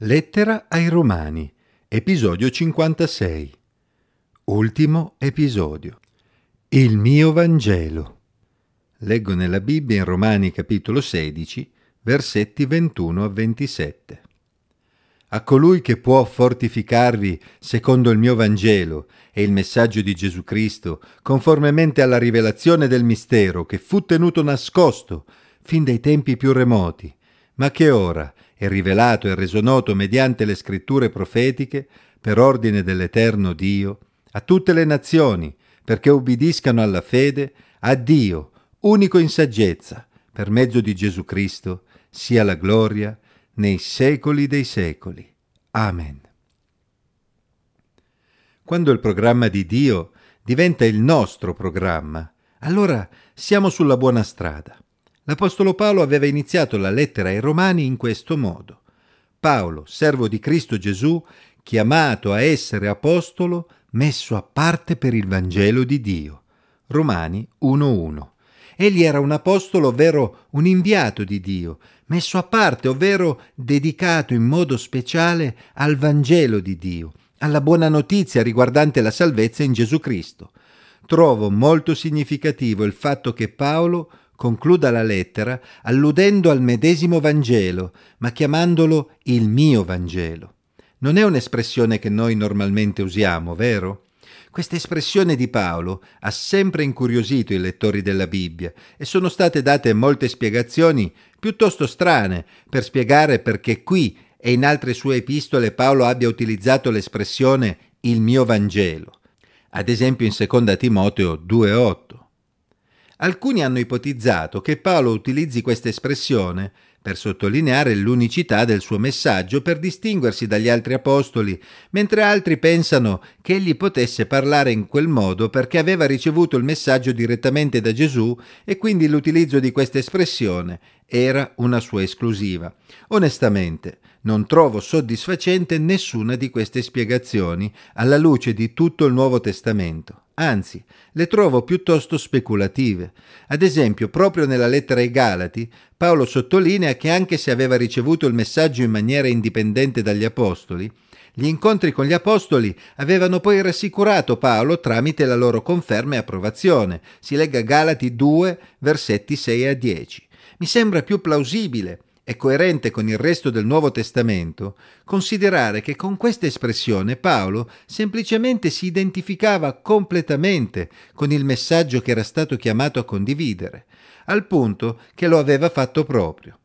Lettera ai Romani, episodio 56. Ultimo episodio. Il mio Vangelo. Leggo nella Bibbia in Romani capitolo 16, versetti 21 a 27. A colui che può fortificarvi secondo il mio Vangelo e il messaggio di Gesù Cristo, conformemente alla rivelazione del mistero che fu tenuto nascosto fin dai tempi più remoti, ma che ora è rivelato e reso noto mediante le scritture profetiche, per ordine dell'Eterno Dio, a tutte le nazioni, perché ubbidiscano alla fede, a Dio, unico in saggezza, per mezzo di Gesù Cristo, sia la gloria nei secoli dei secoli. Amen. Quando il programma di Dio diventa il nostro programma, allora siamo sulla buona strada. L'Apostolo Paolo aveva iniziato la lettera ai Romani in questo modo. Paolo, servo di Cristo Gesù, chiamato a essere apostolo, messo a parte per il Vangelo di Dio. Romani 1.1. Egli era un apostolo, ovvero un inviato di Dio, messo a parte, ovvero dedicato in modo speciale al Vangelo di Dio, alla buona notizia riguardante la salvezza in Gesù Cristo. Trovo molto significativo il fatto che Paolo concluda la lettera alludendo al medesimo Vangelo, ma chiamandolo il mio Vangelo. Non è un'espressione che noi normalmente usiamo, vero? Questa espressione di Paolo ha sempre incuriosito i lettori della Bibbia e sono state date molte spiegazioni piuttosto strane per spiegare perché qui e in altre sue epistole Paolo abbia utilizzato l'espressione il mio Vangelo, ad esempio in 2 Timoteo 2.8. Alcuni hanno ipotizzato che Paolo utilizzi questa espressione per sottolineare l'unicità del suo messaggio per distinguersi dagli altri apostoli, mentre altri pensano che egli potesse parlare in quel modo perché aveva ricevuto il messaggio direttamente da Gesù e quindi l'utilizzo di questa espressione era una sua esclusiva. Onestamente, non trovo soddisfacente nessuna di queste spiegazioni alla luce di tutto il Nuovo Testamento. Anzi, le trovo piuttosto speculative. Ad esempio, proprio nella lettera ai Galati, Paolo sottolinea che anche se aveva ricevuto il messaggio in maniera indipendente dagli Apostoli, gli incontri con gli Apostoli avevano poi rassicurato Paolo tramite la loro conferma e approvazione. Si legga Galati 2, versetti 6 a 10. Mi sembra più plausibile è coerente con il resto del Nuovo Testamento considerare che con questa espressione Paolo semplicemente si identificava completamente con il messaggio che era stato chiamato a condividere, al punto che lo aveva fatto proprio.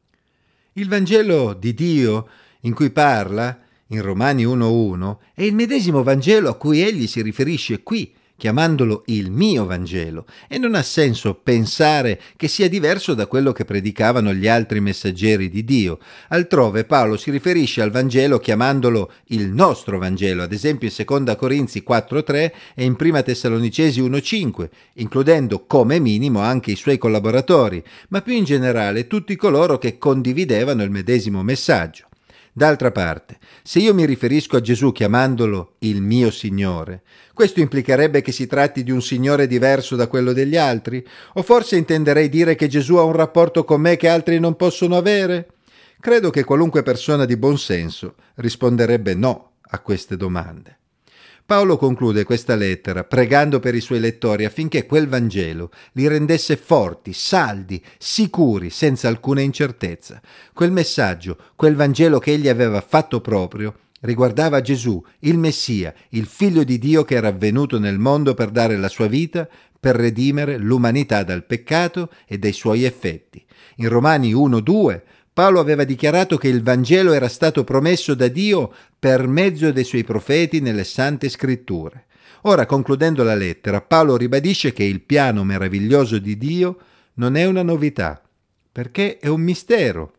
Il Vangelo di Dio in cui parla, in Romani 1.1, è il medesimo Vangelo a cui egli si riferisce qui, chiamandolo il mio Vangelo, e non ha senso pensare che sia diverso da quello che predicavano gli altri messaggeri di Dio. Altrove Paolo si riferisce al Vangelo chiamandolo il nostro Vangelo, ad esempio in 2 Corinzi 4.3 e in 1 Tessalonicesi 1.5, includendo come minimo anche i suoi collaboratori, ma più in generale tutti coloro che condividevano il medesimo messaggio. D'altra parte, se io mi riferisco a Gesù chiamandolo il mio Signore, questo implicherebbe che si tratti di un Signore diverso da quello degli altri? O forse intenderei dire che Gesù ha un rapporto con me che altri non possono avere? Credo che qualunque persona di buon senso risponderebbe no a queste domande. Paolo conclude questa lettera pregando per i suoi lettori affinché quel Vangelo li rendesse forti, saldi, sicuri, senza alcuna incertezza. Quel messaggio, quel Vangelo che egli aveva fatto proprio, riguardava Gesù, il Messia, il figlio di Dio che era venuto nel mondo per dare la sua vita per redimere l'umanità dal peccato e dai suoi effetti. In Romani 1:2 Paolo aveva dichiarato che il Vangelo era stato promesso da Dio per mezzo dei suoi profeti nelle sante scritture. Ora, concludendo la lettera, Paolo ribadisce che il piano meraviglioso di Dio non è una novità, perché è un mistero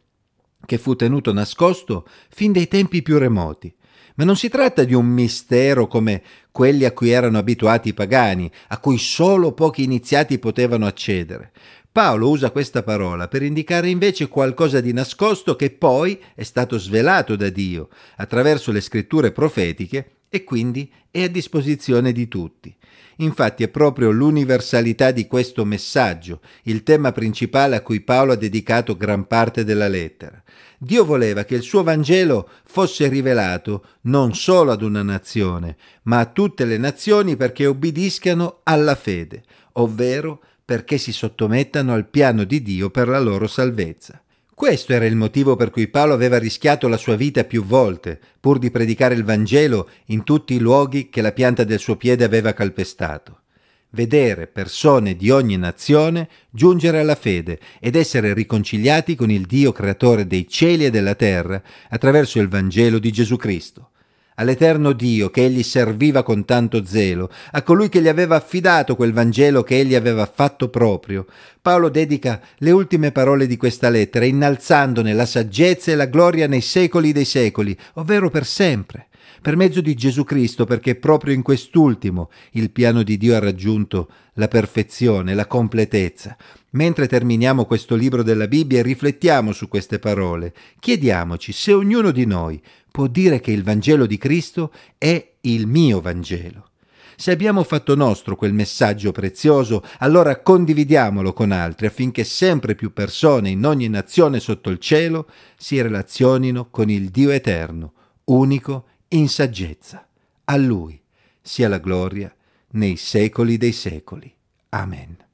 che fu tenuto nascosto fin dai tempi più remoti. Ma non si tratta di un mistero come quelli a cui erano abituati i pagani, a cui solo pochi iniziati potevano accedere. Paolo usa questa parola per indicare invece qualcosa di nascosto che poi è stato svelato da Dio attraverso le scritture profetiche e quindi è a disposizione di tutti. Infatti è proprio l'universalità di questo messaggio il tema principale a cui Paolo ha dedicato gran parte della lettera. Dio voleva che il suo Vangelo fosse rivelato non solo ad una nazione, ma a tutte le nazioni perché obbediscano alla fede, ovvero perché si sottomettano al piano di Dio per la loro salvezza. Questo era il motivo per cui Paolo aveva rischiato la sua vita più volte, pur di predicare il Vangelo in tutti i luoghi che la pianta del suo piede aveva calpestato. Vedere persone di ogni nazione giungere alla fede ed essere riconciliati con il Dio creatore dei cieli e della terra attraverso il Vangelo di Gesù Cristo all'eterno Dio che egli serviva con tanto zelo, a colui che gli aveva affidato quel Vangelo che egli aveva fatto proprio, Paolo dedica le ultime parole di questa lettera, innalzandone la saggezza e la gloria nei secoli dei secoli, ovvero per sempre, per mezzo di Gesù Cristo, perché proprio in quest'ultimo il piano di Dio ha raggiunto la perfezione, la completezza. Mentre terminiamo questo libro della Bibbia e riflettiamo su queste parole, chiediamoci se ognuno di noi può dire che il Vangelo di Cristo è il mio Vangelo. Se abbiamo fatto nostro quel messaggio prezioso, allora condividiamolo con altri affinché sempre più persone in ogni nazione sotto il cielo si relazionino con il Dio eterno, unico in saggezza. A Lui sia la gloria nei secoli dei secoli. Amen.